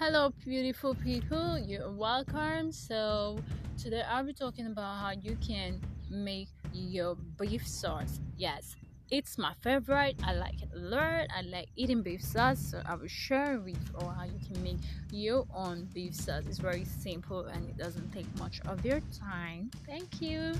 Hello, beautiful people. You're welcome. So, today I'll be talking about how you can make your beef sauce. Yes, it's my favorite. I like it a lot. I like eating beef sauce, so I will share with you how you can make your own beef sauce. It's very simple and it doesn't take much of your time. Thank you.